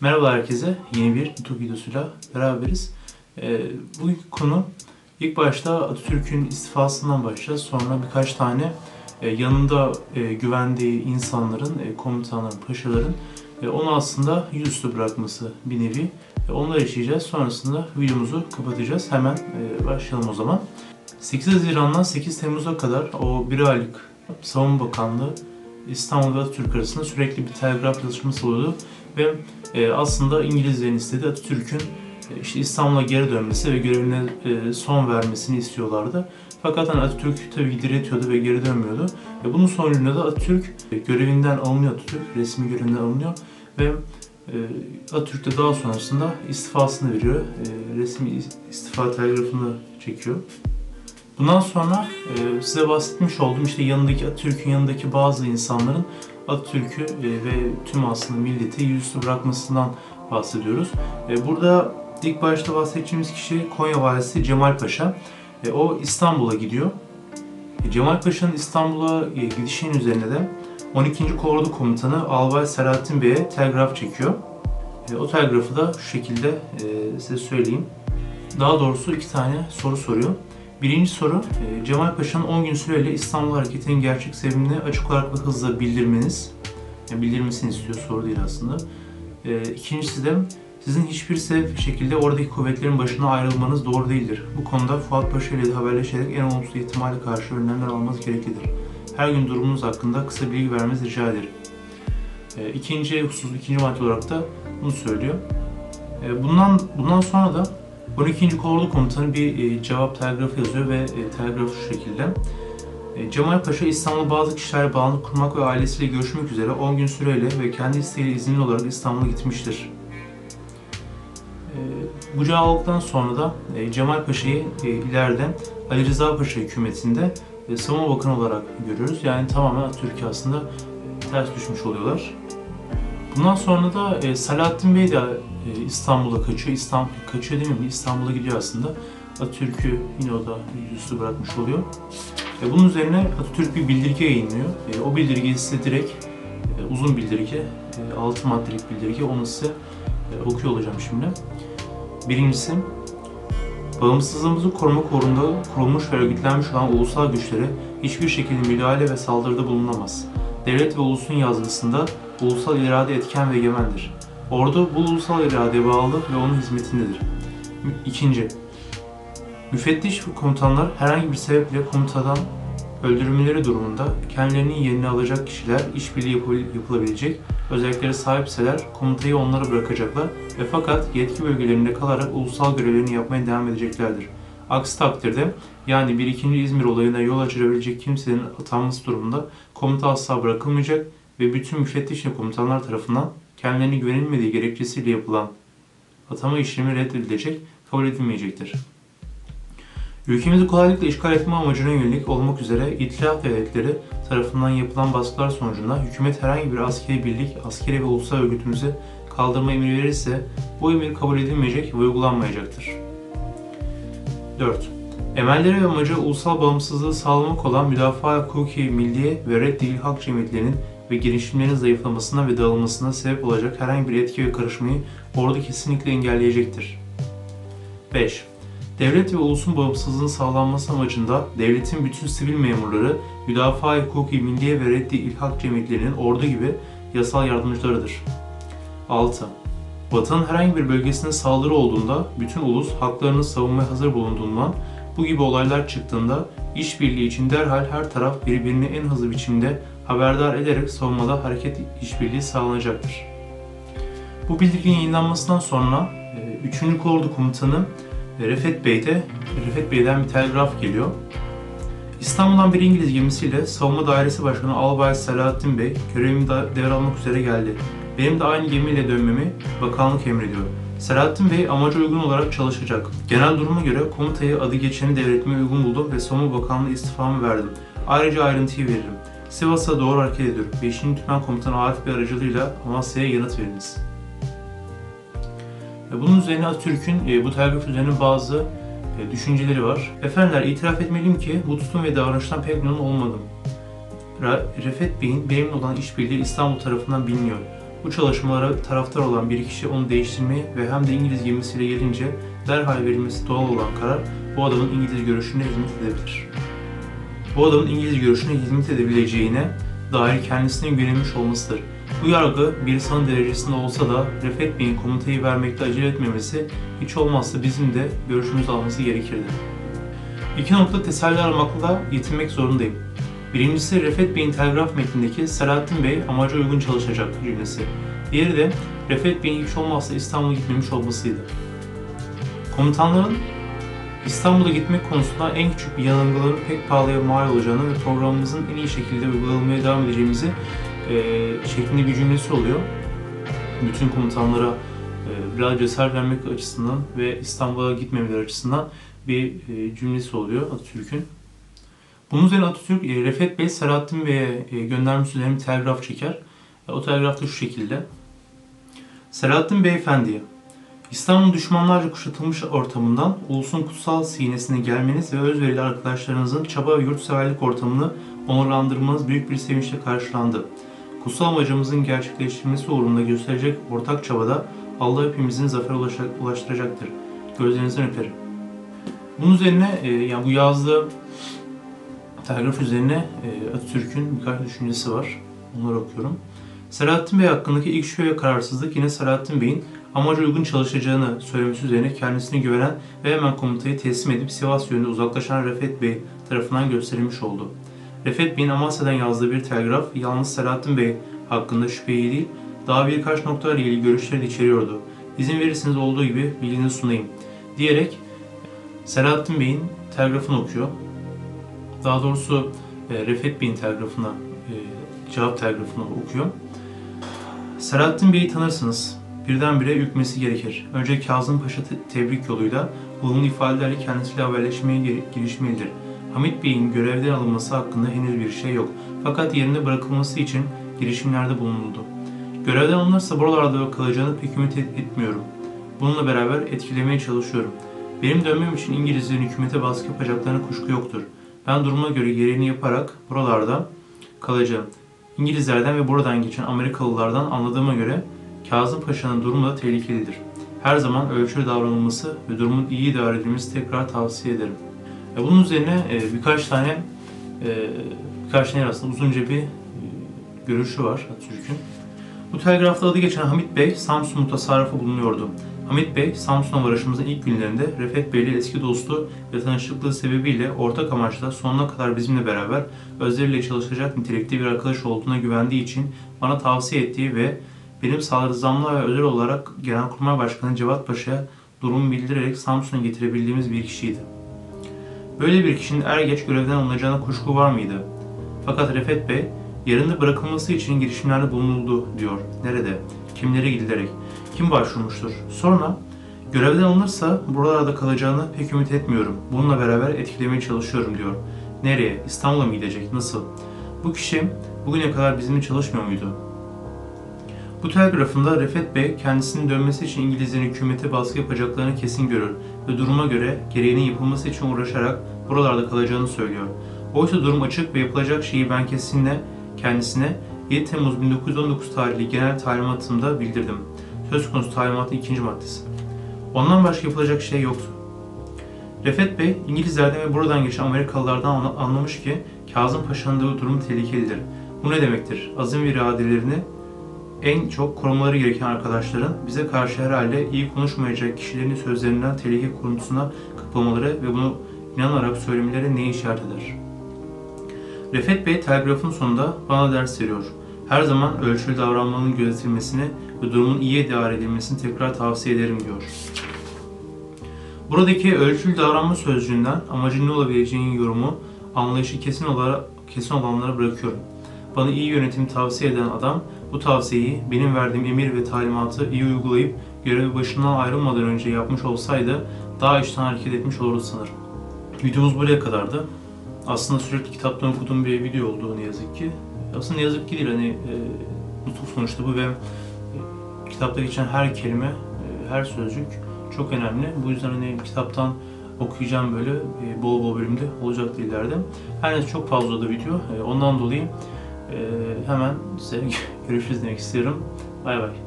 Merhaba herkese. Yeni bir YouTube videosuyla beraberiz. Ee, bugünkü konu ilk başta Atatürk'ün istifasından başlayacağız. Sonra birkaç tane e, yanında e, güvendiği insanların, e, komutanların, paşaların e, onu aslında yüzüstü bırakması bir nevi. E, onları işleyeceğiz. Sonrasında videomuzu kapatacağız. Hemen e, başlayalım o zaman. 8 Haziran'dan 8 Temmuz'a kadar o bir aylık Savunma Bakanlığı İstanbul ve Atatürk arasında sürekli bir telgraf yazışması oluyordu ve e, aslında İngilizlerin istediği Atatürk'ün e, işte İstanbul'a geri dönmesi ve görevine e, son vermesini istiyorlardı. Fakat hani Atatürk tabii ki diretiyordu ve geri dönmüyordu. Ve bunun sonucunda da Atatürk e, görevinden alınıyor Atatürk, resmi görevinden alınıyor ve e, Atatürk de daha sonrasında istifasını veriyor. E, resmi istifa telgrafını çekiyor. Bundan sonra e, size bahsetmiş olduğum işte yanındaki Atatürk'ün yanındaki bazı insanların Atatürk'ü e, ve tüm aslında milleti yüzüstü bırakmasından bahsediyoruz. E, burada ilk başta bahsedeceğimiz kişi Konya valisi Cemal Paşa. E, o İstanbul'a gidiyor. E, Cemal Paşa'nın İstanbul'a e, gidişinin üzerine de 12. Kolordu Komutanı Albay Selahattin Bey'e telgraf çekiyor. E, o telgrafı da şu şekilde e, size söyleyeyim. Daha doğrusu iki tane soru soruyor. Birinci soru, e, Cemal Paşa'nın 10 gün süreyle İstanbul Hareketi'nin gerçek sebebini açık olarak ve hızla bildirmeniz. Yani bildirmesini istiyor, soru değil aslında. E, ikincisi de sizin hiçbir şekilde oradaki kuvvetlerin başına ayrılmanız doğru değildir. Bu konuda Fuat Paşa ile haberleşerek en olumsuz ihtimale karşı önlemler almanız gereklidir. Her gün durumunuz hakkında kısa bilgi vermenizi rica ederim. E, ikinci husus, ikinci madde olarak da bunu söylüyor. Bundan, bundan sonra da 12. Kolordu Komutanı bir e, cevap telgrafı yazıyor ve e, telgraf şu şekilde. E, Cemal Paşa İstanbul'da bazı kişilerle bağlantı kurmak ve ailesiyle görüşmek üzere 10 gün süreyle ve kendi isteğiyle izinli olarak İstanbul'a gitmiştir. Bu cevap aldıktan sonra da Cemal Paşa'yı ileride Ali Rıza Paşa hükümetinde savunma bakanı olarak görüyoruz. Yani tamamen Türkiye aslında ters düşmüş oluyorlar. Bundan sonra da e, Salahattin Bey de e, İstanbul'a kaçıyor. İstanbul kaçıyor değil mi? İstanbul'a gidiyor aslında. Atatürk'ü yine o da yüzüstü bırakmış oluyor. E, bunun üzerine Atatürk bir bildirge yayınlıyor. E, o bildirgeyi size direkt e, uzun bildirge, e, 6 maddelik bildirge. Onu size e, okuyor olacağım şimdi. Birincisi, bağımsızlığımızı koruma uğrunda kurulmuş ve örgütlenmiş olan ulusal güçlere hiçbir şekilde müdahale ve saldırıda bulunamaz. Devlet ve ulusun yazgısında ulusal irade etken ve egemendir. Ordu bu ulusal iradeye bağlı ve onun hizmetindedir. İkinci, müfettiş ve komutanlar herhangi bir sebeple komutadan öldürülmeleri durumunda kendilerinin yerini alacak kişiler işbirliği yapılabilecek özelliklere sahipseler komutayı onlara bırakacaklar ve fakat yetki bölgelerinde kalarak ulusal görevlerini yapmaya devam edeceklerdir. Aksi takdirde yani bir ikinci İzmir olayına yol açabilecek kimsenin atanması durumunda komuta asla bırakılmayacak ve bütün müfettiş ve komutanlar tarafından kendilerine güvenilmediği gerekçesiyle yapılan atama işlemi reddedilecek, kabul edilmeyecektir. Ülkemizi kolaylıkla işgal etme amacına yönelik olmak üzere itilaf devletleri tarafından yapılan baskılar sonucunda hükümet herhangi bir askeri birlik, askeri ve ulusal örgütümüzü kaldırma emri verirse bu emir kabul edilmeyecek ve uygulanmayacaktır. 4. Emelleri ve amacı ulusal bağımsızlığı sağlamak olan müdafaa hukuki milliye ve reddi hak cemiyetlerinin ve girişimlerin zayıflamasına ve dağılmasına sebep olacak herhangi bir etki ve karışmayı ordu kesinlikle engelleyecektir. 5. Devlet ve ulusun bağımsızlığının sağlanması amacında devletin bütün sivil memurları, müdafaa hukuki milliye ve reddi ilhak cemiyetlerinin ordu gibi yasal yardımcılarıdır. 6. Vatanın herhangi bir bölgesine saldırı olduğunda bütün ulus haklarını savunmaya hazır bulunduğundan bu gibi olaylar çıktığında işbirliği için derhal her taraf birbirini en hızlı biçimde haberdar ederek savunmada hareket işbirliği sağlanacaktır. Bu bildirgenin yayınlanmasından sonra 3. E, Kolordu Komutanı e, Refet Bey'de Refet Bey'den bir telgraf geliyor. İstanbul'dan bir İngiliz gemisiyle Savunma Dairesi Başkanı Albay Selahattin Bey görevimi devralmak üzere geldi. Benim de aynı gemiyle dönmemi bakanlık emrediyor. Selahattin Bey amaca uygun olarak çalışacak. Genel duruma göre komutayı adı geçeni devretmeye uygun buldum ve Savunma Bakanlığı istifamı verdim. Ayrıca ayrıntıyı veririm. Sivas'a doğru hareket ediyor. 5. Tümen Komutanı Arif Bey aracılığıyla Amasya'ya yanıt veriniz. Bunun üzerine Atatürk'ün e, bu telgraf üzerine bazı e, düşünceleri var. Efendiler itiraf etmeliyim ki bu tutum ve davranıştan pek memnun olmadım. Refet Bey'in benimle olan işbirliği İstanbul tarafından biliniyor. Bu çalışmalara taraftar olan bir kişi onu değiştirmeyi ve hem de İngiliz gemisiyle gelince derhal verilmesi doğal olan karar bu adamın İngiliz görüşüne hizmet edebilir. Bu adamın İngiliz görüşüne hizmet edebileceğine dair kendisine güvenilmiş olmasıdır. Bu yargı bir sanı derecesinde olsa da Refet Bey'in komutayı vermekte acele etmemesi hiç olmazsa bizim de görüşümüzü alması gerekirdi. İki nokta teselli aramakla yetinmek zorundayım. Birincisi Refet Bey'in telgraf metnindeki Selahattin Bey amaca uygun çalışacak cümlesi. Diğeri de Refet Bey'in hiç olmazsa İstanbul'a gitmemiş olmasıydı. Komutanların İstanbul'a gitmek konusunda en küçük bir yanılgıların pek pahalıya mal olacağını ve programımızın en iyi şekilde uygulanmaya devam edeceğimizi e, şeklinde bir cümlesi oluyor. Bütün komutanlara e, biraz cesaret vermek açısından ve İstanbul'a gitmemeleri açısından bir e, cümlesi oluyor Atatürk'ün. Bunun üzerine Atatürk, e, Refet Bey, Selahattin Bey'e e, göndermiş üzerine bir telgraf çeker. E, o telgraf da şu şekilde. Selahattin Beyefendi'ye, İstanbul düşmanlarca kuşatılmış ortamından ulusun kutsal sinesine gelmeniz ve özverili arkadaşlarınızın çaba ve yurtseverlik ortamını onurlandırmanız büyük bir sevinçle karşılandı. Kutsal amacımızın gerçekleştirilmesi uğrunda gösterecek ortak çabada Allah hepimizin zafer ulaştıracaktır. Gözlerinizden öperim. Bunun üzerine e, yani bu yazdığı telgraf üzerine e, Atatürk'ün birkaç düşüncesi var. Onları okuyorum. Selahattin Bey hakkındaki ilk şüphe ve kararsızlık yine Selahattin Bey'in amaca uygun çalışacağını söylemesi üzerine kendisine güvenen ve hemen komutayı teslim edip Sivas yönünde uzaklaşan Refet Bey tarafından gösterilmiş oldu. Refet Bey'in Amasya'dan yazdığı bir telgraf yalnız Selahattin Bey hakkında şüpheyi değil, daha birkaç nokta ile ilgili görüşleri içeriyordu. İzin verirseniz olduğu gibi bilginizi sunayım diyerek Selahattin Bey'in telgrafını okuyor. Daha doğrusu e, Refet Bey'in telgrafına, e, cevap telgrafını okuyor. Selahattin Bey'i tanırsınız. Birdenbire yükmesi gerekir. Önce Kazım Paşa te- tebrik yoluyla olumlu ifadelerle kendisiyle haberleşmeye girişmelidir. Hamit Bey'in görevden alınması hakkında henüz bir şey yok. Fakat yerinde bırakılması için girişimlerde bulunuldu. Görevden alınırsa buralarda kalacağını pek ümit et- etmiyorum. Bununla beraber etkilemeye çalışıyorum. Benim dönmem için İngilizlerin hükümete baskı yapacaklarına kuşku yoktur. Ben duruma göre gereğini yaparak buralarda kalacağım. İngilizlerden ve buradan geçen Amerikalılardan anladığıma göre Kazım Paşa'nın durumu da tehlikelidir. Her zaman ölçülü davranılması ve durumun iyi idare edilmesi tekrar tavsiye ederim. E, bunun üzerine e, birkaç tane e, birkaç tane aslında uzunca bir görüşü var Atatürk'ün. Bu telgrafta adı geçen Hamit Bey Samsun mutasarrıfı bulunuyordu. Hamit Bey, Samsun'a varışımızın ilk günlerinde Refet Bey ile eski dostu ve tanışıklığı sebebiyle ortak amaçla sonuna kadar bizimle beraber özleriyle çalışacak nitelikte bir arkadaş olduğuna güvendiği için bana tavsiye ettiği ve benim sağrızamla ve özel olarak Genelkurmay Başkanı Cevat Paşa'ya durumu bildirerek Samsun'a getirebildiğimiz bir kişiydi. Böyle bir kişinin er geç görevden alınacağına kuşku var mıydı? Fakat Refet Bey, yerinde bırakılması için girişimlerde bulunuldu diyor. Nerede? Kimlere gidilerek? Kim başvurmuştur? Sonra görevden alınırsa buralarda kalacağını pek ümit etmiyorum. Bununla beraber etkilemeye çalışıyorum diyor. Nereye? İstanbul'a mı gidecek? Nasıl? Bu kişi bugüne kadar bizimle çalışmıyor muydu? Bu telgrafında Refet Bey kendisinin dönmesi için İngilizlerin hükümete baskı yapacaklarını kesin görür ve duruma göre gereğinin yapılması için uğraşarak buralarda kalacağını söylüyor. Oysa durum açık ve yapılacak şeyi ben kesinle kendisine 7 Temmuz 1919 tarihli genel talimatımda bildirdim. Söz konusu talimatın ikinci maddesi. Ondan başka yapılacak şey yoktu. Refet Bey, İngilizlerden ve buradan geçen Amerikalılardan anlamış ki Kazım Paşa'nın da durum tehlikelidir. Bu ne demektir? Azim ve iradelerini en çok korumaları gereken arkadaşların bize karşı herhalde iyi konuşmayacak kişilerin sözlerinden tehlike kuruntusuna kapılmaları ve bunu inanarak söylemeleri ne işaret eder? Refet Bey telgrafın sonunda bana ders veriyor. Her zaman ölçülü davranmanın gözetilmesini ve durumun iyi idare edilmesini tekrar tavsiye ederim diyor. Buradaki ölçülü davranma sözcüğünden amacın ne olabileceğinin yorumu, anlayışı kesin olarak kesin olanlara bırakıyorum. Bana iyi yönetim tavsiye eden adam bu tavsiyeyi benim verdiğim emir ve talimatı iyi uygulayıp görevi başından ayrılmadan önce yapmış olsaydı daha işten hareket etmiş olurdu sanırım. Videomuz buraya kadardı. Aslında sürekli kitaptan okuduğum bir video oldu ne yazık ki. Aslında ne yazık ki değil hani e, nutuk sonuçta bu ve kitapta geçen her kelime, e, her sözcük çok önemli. Bu yüzden hani kitaptan okuyacağım böyle e, bol bol bölümde olacak ileride. Her neyse çok fazla da video. E, ondan dolayı hemen size görüşürüz demek istiyorum. Bay bay.